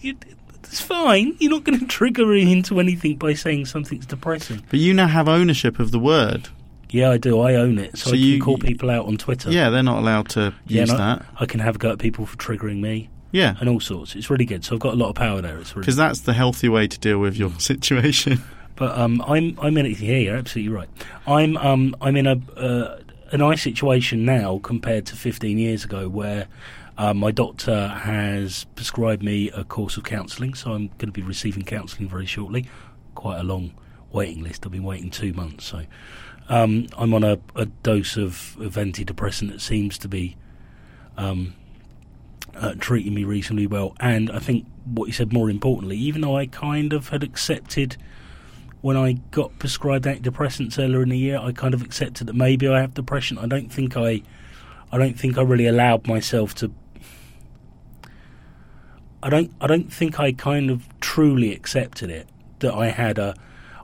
B: You, it's fine. You're not going to trigger me into anything by saying something's depressing.
A: But you now have ownership of the word.
B: Yeah, I do. I own it, so,
A: So
B: I can
A: you-
B: call people out on Twitter.
A: Yeah, they're not allowed to
B: Yeah,
A: use
B: no,
A: that.
B: I can have a go at people for triggering me
A: Yeah,
B: and all sorts. It's really good. So I've got a lot of power there. It's really
A: because that's the healthy way to deal with your situation.
B: But um, I'm I'm in it. Yeah, you're absolutely right. I'm um, I'm in a uh, a nice situation now compared to 15 years ago, where uh, my doctor has prescribed me a course of counselling. So I'm going to be receiving counselling very shortly. Quite a long waiting list. I've been waiting two months. So um, I'm on a, a dose of, of antidepressant that seems to be um, uh, treating me reasonably well. And I think what you said more importantly, even though I kind of had accepted when I got prescribed antidepressants earlier in the year, I kind of accepted that maybe I have depression. I don't think I, I don't think I really allowed myself to. I don't. I don't think I kind of truly accepted it that I had a.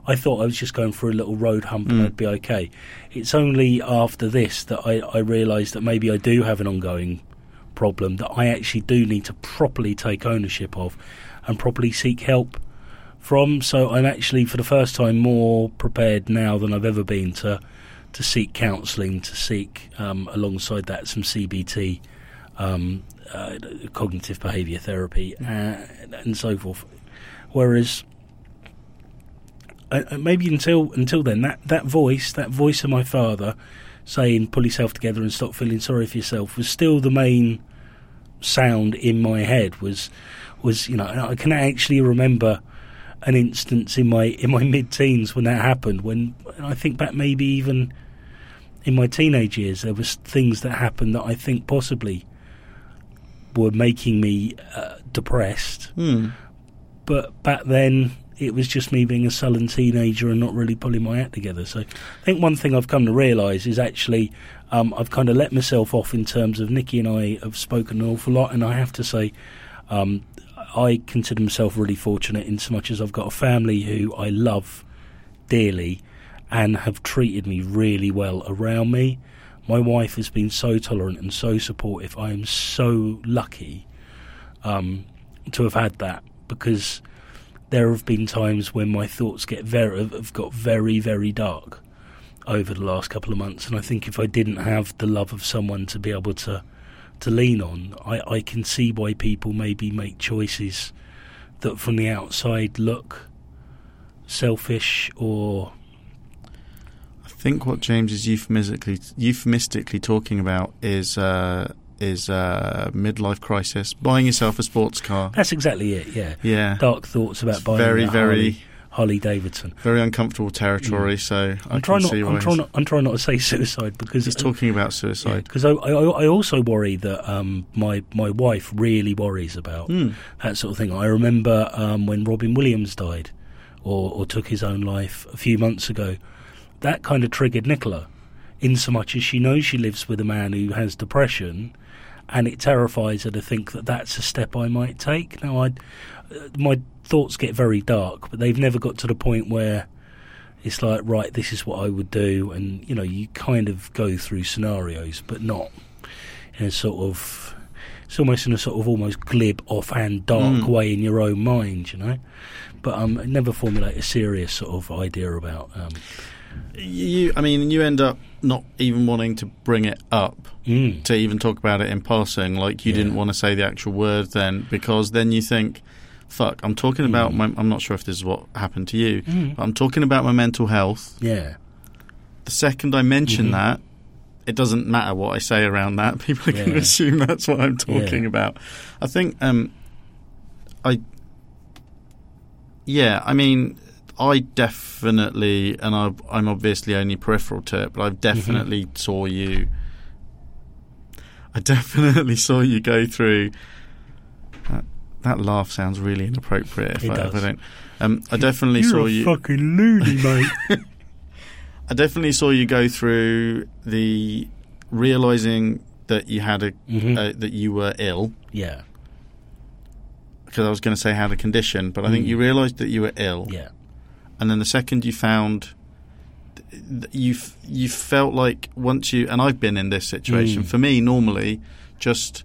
B: I thought I was just going through a little road hump and
A: Mm.
B: I'd be okay. It's only after this that I, I realised that maybe I do have an ongoing problem that I actually do need to properly take ownership of and properly seek help from. So I'm actually, for the first time, more prepared now than I've ever been to to seek counselling, to seek um, alongside that some CBT, um, uh, cognitive behaviour therapy, uh, and so forth. Whereas. Uh, maybe until until then, that, that voice, that voice of my father, saying "pull yourself together and stop feeling sorry for yourself," was still the main sound in my head. Was was you know I can actually remember an instance in my in my mid teens when that happened. When and I think back maybe even in my teenage years, there was things that happened that I think possibly were making me uh, depressed.
A: Hmm.
B: But back then, it was just me being a sullen teenager and not really pulling my act together. So I think one thing I've come to realise is actually um, I've kind of let myself off in terms of Nikki and I have spoken an awful lot, and I have to say. Um, I consider myself really fortunate in so much as I've got a family who I love dearly and have treated me really well around me. My wife has been so tolerant and so supportive. I am so lucky um, to have had that because there have been times when my thoughts get very have got very very dark over the last couple of months, and I think if I didn't have the love of someone to be able to to lean on, I, I can see why people maybe make choices that from the outside look selfish or
A: I think what James is euphemistically euphemistically talking about is uh, is uh, midlife crisis, buying yourself a sports car.
B: that's exactly it. Yeah,
A: Yeah,
B: dark thoughts about
A: It's
B: buying
A: very,
B: a
A: very,
B: Harley, Harley Davidson.
A: very uncomfortable territory. So I
B: I'm trying not. I'm trying not. I'm trying not to say suicide because
A: he's talking about suicide.
B: Because I, I, I also worry that um, my my wife really worries about
A: Hmm.
B: that sort of thing. I remember um, when Robin Williams died, or, or took his own life a few months ago. That kind of triggered Nicola, in so much as she knows she lives with a man who has depression, and it terrifies her to think that that's a step I might take. Now, I, my thoughts get very dark, but they've never got to the point where it's like, right, this is what I would do, and you know, you kind of go through scenarios, but not in a sort of. It's almost in a sort of almost glib, offhand, dark
A: Mm.
B: way in your own mind, you know. But um, never formulate a serious sort of idea about. Um,
A: You, I mean, you end up not even wanting to bring it up
B: mm,
A: to even talk about it in passing. Like you
B: Yeah.
A: didn't want to say the actual word then, because then you think, "Fuck, I'm talking about
B: Mm.
A: my." I'm not sure if this is what happened to you.
B: mm,
A: But I'm talking about my mental health.
B: yeah,
A: The second I mention
B: Mhm.
A: that, it doesn't matter what I say around that. People are going to assume that's what I'm talking
B: Yeah.
A: about. I think, um, I, yeah, I mean, I definitely, and i I'm obviously only peripheral to it, but I definitely saw you. I definitely saw you go through. That, that laugh sounds really inappropriate. If
B: It
A: I
B: does.
A: ever don't. Um, I definitely
B: You're
A: saw you.
B: fucking loony, mate.
A: I definitely saw you go through the realizing that you had a
B: Mhm.
A: uh, that you were ill
B: yeah,
A: because I was going to say had a condition, but I think
B: Mm.
A: you realized that you were ill,
B: yeah,
A: and then the second you found you you felt like once you and I've been in this situation.
B: Mm.
A: For me, normally, just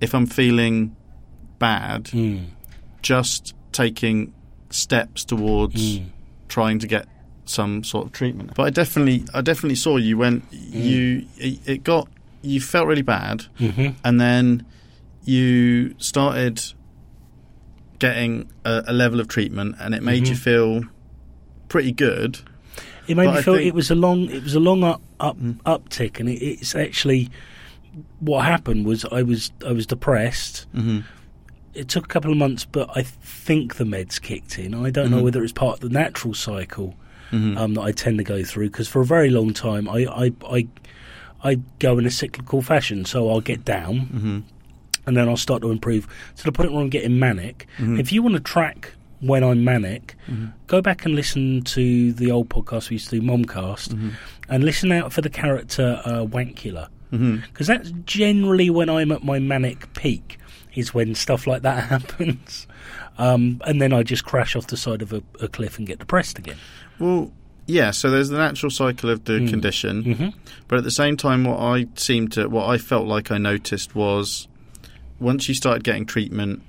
A: if I'm feeling bad,
B: mm,
A: just taking steps towards
B: mm,
A: trying to get some sort of treatment. But I definitely, I definitely saw you when you it got you felt really bad,
B: Mm-hmm.
A: and then you started getting a, a level of treatment, and it made you
B: Mhm.
A: feel pretty good.
B: It made me feel
A: think-
B: it was a long, it was a long up, up uptick, and it, it's actually what happened was I was I was depressed.
A: Mm-hmm.
B: It took a couple of months, but I think the meds kicked in. I don't know
A: Mhm.
B: whether it's part of the natural cycle
A: Mm-hmm.
B: um, that I tend to go through because for a very long time I, I I I go in a cyclical fashion. So I'll get down
A: mm-hmm.
B: and then I'll start to improve to the point where I'm getting manic.
A: Mhm.
B: If you want to track when I'm manic,
A: Mhm.
B: go back and listen to the old podcast we used to do, Momcast,
A: Mhm.
B: and listen out for the character uh, Wankula
A: Mm-hmm.
B: because that's generally when I'm at my manic peak. Is when stuff like that happens, um, and then I just crash off the side of a, a cliff and get depressed again.
A: Well, yeah. So there's the natural cycle of the
B: Mm.
A: condition,
B: hmm
A: but at the same time, what I seemed to, what I felt like I noticed was, once you started getting treatment,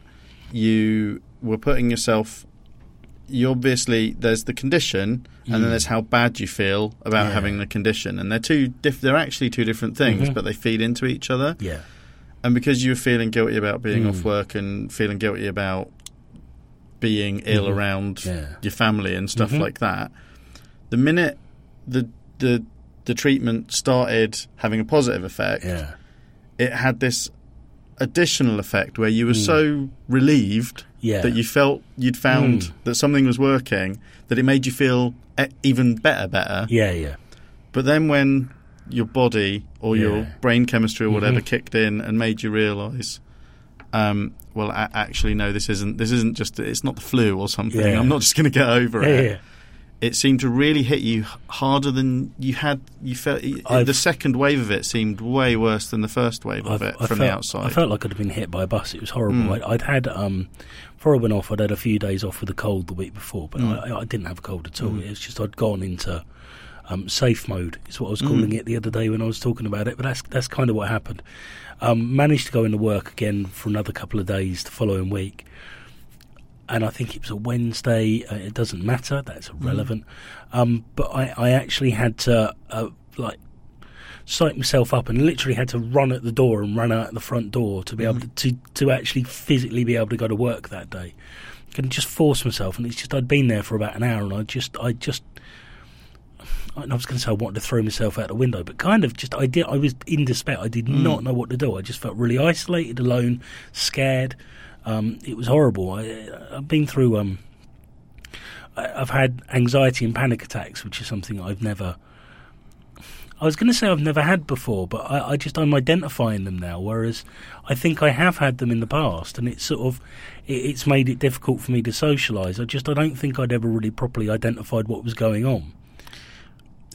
A: you were putting yourself. You obviously there's the condition, and
B: Mm.
A: then there's how bad you feel about
B: Yeah.
A: having the condition, and they're two. Diff- they're actually two different things,
B: Mhm.
A: but they feed into each other.
B: Yeah,
A: And because you were feeling guilty about being
B: Mm.
A: off work and feeling guilty about being ill
B: Mhm.
A: around
B: yeah,
A: your family and stuff
B: Mhm.
A: like that, the minute the the the treatment started having a positive effect,
B: yeah,
A: it had this additional effect where you were
B: Mm.
A: so relieved
B: yeah.
A: that you felt you'd found
B: Mm.
A: that something was working that it made you feel even better better
B: yeah, yeah,
A: but then when your body or your brain chemistry or whatever
B: Mhm.
A: kicked in and made you realize um, well a- actually no this isn't this isn't just it's not the flu or something
B: Yeah.
A: i'm not just going to get over
B: yeah,
A: it
B: yeah.
A: It seemed to really hit you harder than you had. You felt
B: I've-
A: the second wave of it seemed way worse than the first wave of
B: I've-
A: it
B: I
A: from
B: felt,
A: the outside.
B: I felt like I'd been hit by a bus. It was horrible.
A: Mm.
B: I, I'd had um, before I went off, I'd had a few days off with a cold the week before, but
A: Mm.
B: I, I didn't have a cold at all.
A: Mm.
B: It was just I'd gone into um, safe mode. Is what I was
A: Mm.
B: calling it the other day when I was talking about it. But that's that's kind of what happened. Um, managed to go into work again for another couple of days the following week. And I think it was a Wednesday. Uh, it doesn't matter. That's
A: Mm.
B: irrelevant. Um, but I, I actually had to uh, like psych myself up and literally had to run at the door and run out the front door to be able to,
A: Mhm.
B: to to actually physically be able to go to work that day. Can just force myself, and it's just I'd been there for about an hour, and I just I just I was going to say I wanted to throw myself out the window, but kind of just I did. I was in despair. I did
A: Mm.
B: not know what to do. I just felt really isolated, alone, scared. Um, it was horrible. I, I've been through. Um, I've had anxiety and panic attacks, which is something I've never. I was going to say I've never had before, but I, I just I'm identifying them now. Whereas I think I have had them in the past, and it's sort of it, it's made it difficult for me to socialise. I just I don't think I'd ever really properly identified what was going on.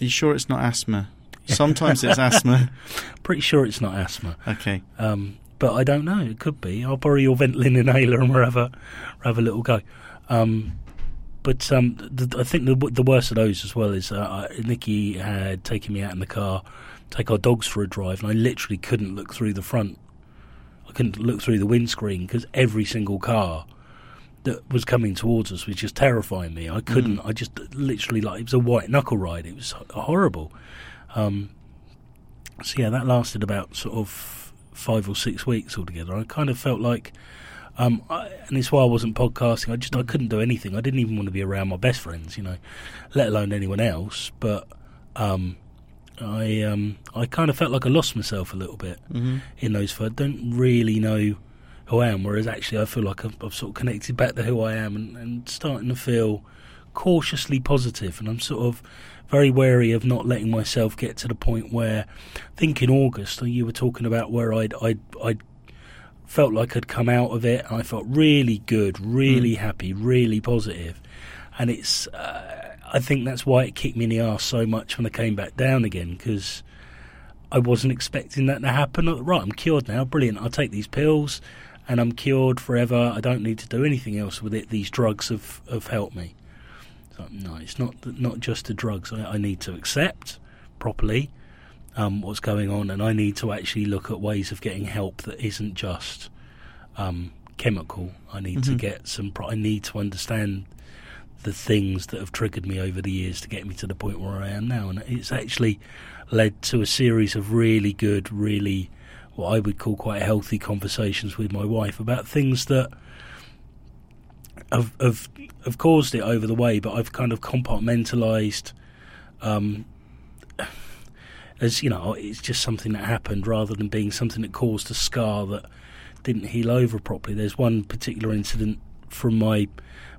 A: Are you sure it's not asthma? Sometimes it's asthma.
B: Pretty sure it's not asthma,
A: Okay.
B: um, but I don't know. It could be. I'll borrow your Ventolin inhaler and we'll have a we'll have a little go. Um, but um, the, I think the the worst of those as well is uh, Nikki had taken me out in the car, take our dogs for a drive, and I literally couldn't look through the front. I couldn't look through the windscreen because every single car that was coming towards us was just terrifying me. I couldn't. I just literally like it was a white knuckle ride. It was horrible. Um, so yeah, that lasted about sort of five or six weeks altogether. I kind of felt like, um, I, and it's why I wasn't podcasting. I just I couldn't do anything. I didn't even want to be around my best friends, you know, let alone anyone else. But um, I um, I kind of felt like I lost myself a little bit
A: Mm-hmm.
B: in those. For I don't really know who I am. Whereas actually, I feel like I've, I've sort of connected back to who I am and, and starting to feel cautiously. And I'm sort of very wary of not letting myself get to the point where, I think in August you were talking about where I'd I'd, I'd felt like I'd come out of it. And I felt really good, really happy, really positive. And it's, uh, I think that's why it kicked me in the arse so much when I came back down again because I wasn't expecting that to happen. Right, I'm cured now. Brilliant. I'll take these pills and I'm cured forever. I don't need to do anything else with it. These drugs have, have helped me. No, it's not not just the drugs. I, I need to accept properly um, what's going on, and I need to actually look at ways of getting help that isn't just um, chemical. I need to
A: Mhm.
B: get some. Pro- I need to understand the things that have triggered me over the years to get me to the point where I am now, and it's actually led to a series of really good, really what I would call quite healthy conversations with my wife about things that have have, have caused it over the way, but I've kind of compartmentalized. Um, as you know, it's just something that happened rather than being something that caused a scar that didn't heal over properly. There's one particular incident from my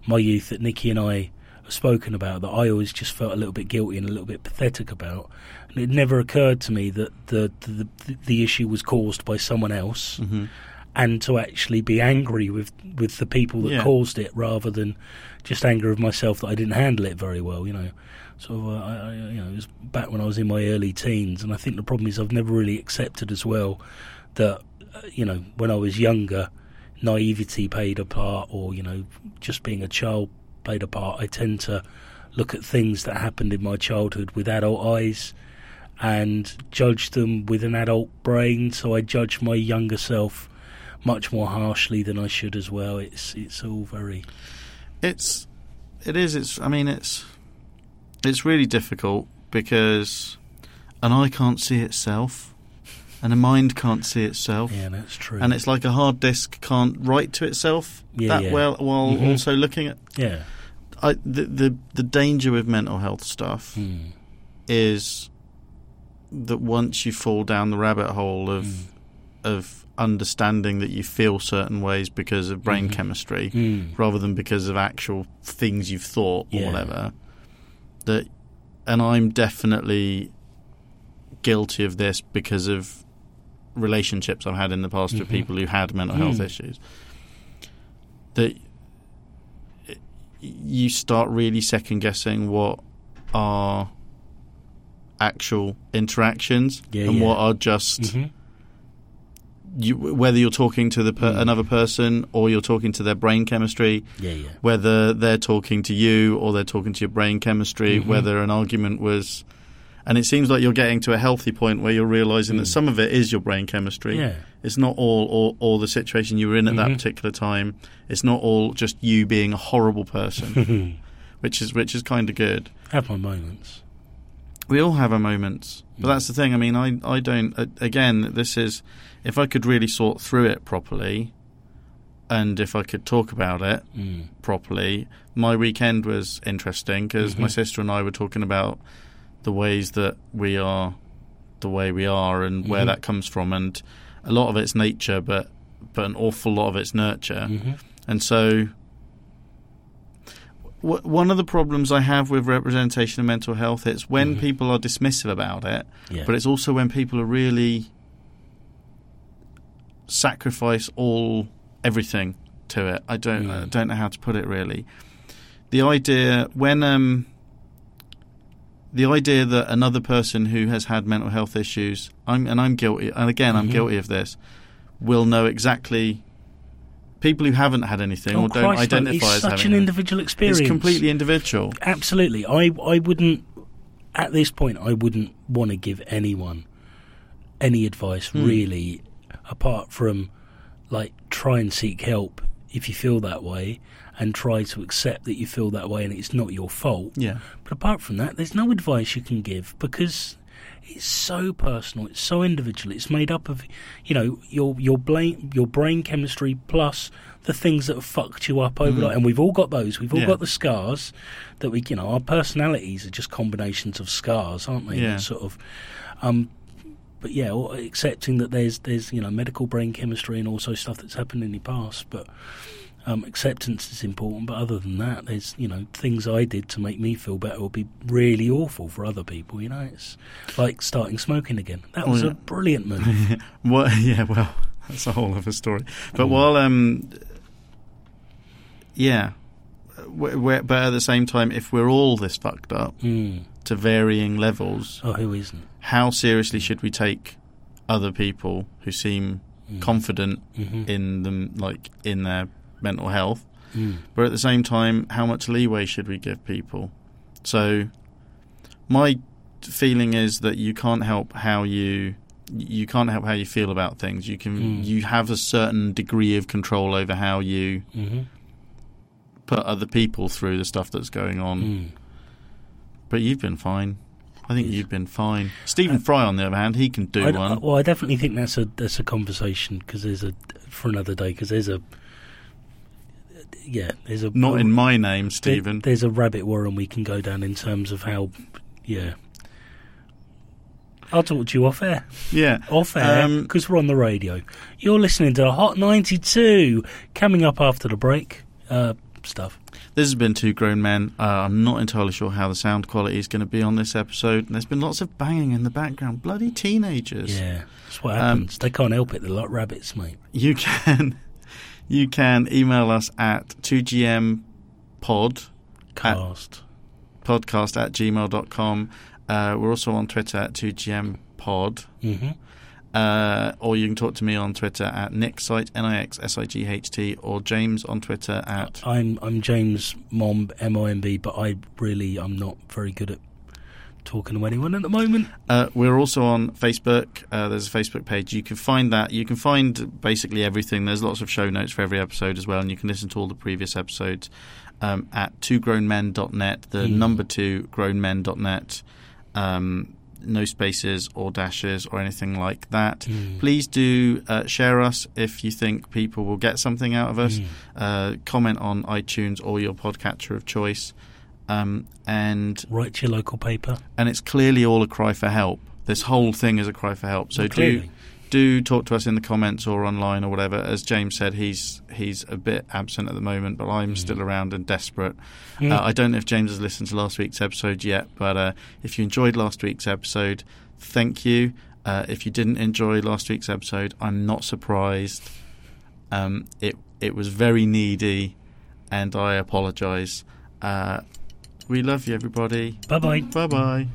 B: my youth that Nikki and I have spoken about that I always just felt a little bit guilty and a little bit pathetic about. And it never occurred to me that the the, the, the issue was caused by someone else.
A: Mm-hmm.
B: And to actually be angry with, with the people that
A: Yeah.
B: caused it, rather than just anger of myself that I didn't handle it very well, you know. So uh, I, I, you know, it was back when I was in my early teens, and I think the problem is I've never really accepted as well that uh, you know when I was younger, naivety played a part, or you know just being a child played a part. I tend to look at things that happened in my childhood with adult eyes and judge them with an adult brain. So I judge my younger self much more harshly than I should as well. It's it's all very
A: It's it is. It's. I mean, it's it's really difficult because an eye can't see itself, and a mind can't see itself.
B: yeah, that's true.
A: And it's like a hard disk can't write to itself
B: Yeah,
A: that
B: yeah.
A: well, while
B: Mhm.
A: also looking at
B: yeah,
A: I, the, the the danger with mental health stuff
B: mm.
A: is that once you fall down the rabbit hole of
B: Mm.
A: of understanding that you feel certain ways because of brain
B: Mhm.
A: chemistry
B: Mm.
A: rather than because of actual things you've thought or
B: Yeah.
A: whatever that and I'm definitely guilty of this because of relationships I've had in the past with
B: Mhm.
A: people who had mental health
B: Mm.
A: issues that you start really second guessing what are actual interactions
B: Yeah,
A: and
B: yeah.
A: what are just
B: Mhm.
A: You, whether you're talking to the per-
B: Mm.
A: another person or you're talking to their brain chemistry,
B: yeah, yeah,
A: whether they're talking to you or they're talking to your brain chemistry,
B: Mhm.
A: whether an argument was. And it seems like you're getting to a healthy point where you're realizing that
B: Mm.
A: some of it is your brain chemistry.
B: yeah.
A: It's not all, all, all the situation you were in at that
B: Mhm.
A: particular time. It's not all just you being a horrible person, which is which is kind of good.
B: Have my moments.
A: We all have our moments, but that's the thing. I mean, I I don't. Uh, again, this is if I could really sort through it properly, and if I could talk about it
B: Mm.
A: properly, my weekend was interesting because my
B: Mhm.
A: sister and I were talking about the ways that we are the way we are and where
B: Mhm.
A: that comes from, and a lot of it's nature, but but an awful lot of it's nurture,
B: hmm
A: and so. One of the problems I have with representation of mental health is when
B: Mhm.
A: people are dismissive about it,
B: Yeah.
A: but it's also when people are really sacrifice all everything to it. I don't I
B: Mm.
A: don't know how to put it really. The idea when um the idea that another person who has had mental health issues, I'm and I'm guilty, and again I'm
B: Mhm.
A: guilty of this, will know exactly. People who haven't had anything
B: oh,
A: or don't
B: Christ,
A: identify
B: it's
A: as
B: such an individual experience.
A: It's completely individual.
B: Absolutely. I I wouldn't at this point I wouldn't want to give anyone any advice
A: Hmm.
B: really apart from like try and seek help if you feel that way and try to accept that you feel that way and it's not your fault.
A: Yeah.
B: But apart from that, there's no advice you can give because it's so personal. It's so individual. It's made up of, you know, your your brain your brain chemistry plus the things that have fucked you up over.
A: Mhm.
B: And we've all got those. We've all
A: Yeah.
B: got the scars that we, you know, our personalities are just combinations of scars, aren't they?
A: Yeah.
B: Sort of. Um, but yeah, or accepting that there's there's you know medical brain chemistry and also stuff that's happened in the past, but. Um, acceptance is important, but other than that, there's you know things I did to make me feel better would be really awful for other people. You know, it's like starting smoking again. That was
A: yeah.
B: a brilliant move.
A: Well, yeah, well, that's a whole other story. But
B: Mm.
A: while, um, yeah, we we but at the same time, if we're all this fucked up
B: mm.
A: to varying levels,
B: Oh, who isn't?
A: how seriously should we take other people who seem
B: Mm.
A: confident
B: Mhm.
A: in them, like in their mental health?
B: Mm.
A: But at the same time, how much leeway should we give people? So, my feeling is that you can't help how you you can't help how you feel about things. You can
B: Mm.
A: you have a certain degree of control over how you
B: Mhm.
A: put other people through the stuff that's going on.
B: Mm.
A: But you've been fine. I think you've been fine. Stephen Fry, on the other hand, he can do
B: I,
A: one.
B: well, I definitely think that's a that's a conversation because there's a for another day because there's a yeah there's a
A: Not in my name,
B: there-
A: Stephen.
B: there's a rabbit warren we can go down in terms of how yeah. I'll talk to you off air.
A: yeah.
B: Off air
A: Um,
B: because we're on the radio. You're listening to Hot 92 coming up after the break. Uh, stuff.
A: This has been Two Grown Men. Uh, I'm not entirely sure how the sound quality is going to be on this episode. There's been lots of banging in the background. Bloody teenagers.
B: Yeah, that's what
A: Um,
B: happens. they can't help it. They're like rabbits, mate.
A: You can you can email us at 2gmpod
B: Cast.
A: podcast at gmail.com. Uh, we're also on Twitter at 2gmpod.
B: hmm
A: Uh, or you can talk to me on Twitter at nixsight, N-I-X-S-I-G-H-T, or James on Twitter at...
B: I'm I'm James Momb M O M B, but I really I'm not very good at talking to anyone at the moment.
A: Uh, we're also on Facebook. Uh, there's a Facebook page. You can find that. You can find basically everything. There's lots of show notes for every episode as well, and you can listen to all the previous episodes um, at twogrownmen.net, the
B: Mm.
A: number two grownmen.net. Um, no spaces or dashes or anything like that.
B: Mm.
A: Please do uh, share us if you think people will get something out of us.
B: Mm.
A: Uh, comment on iTunes or your podcatcher of choice. Um, and
B: Write to your local paper.
A: and it's clearly all a cry for help. This whole thing is a cry for help. So
B: Well,
A: do do talk to us in the comments or online or whatever. As James said, he's he's a bit absent at the moment, but I'm still around and desperate.
B: Mm.
A: Uh, I don't know if James has listened to last week's episode yet, but uh, if you enjoyed last week's episode, thank you. Uh, if you didn't enjoy last week's episode, I'm not surprised. Um, it it was very needy, and I apologise. Uh, we love you, everybody.
B: Bye bye.
A: Bye bye.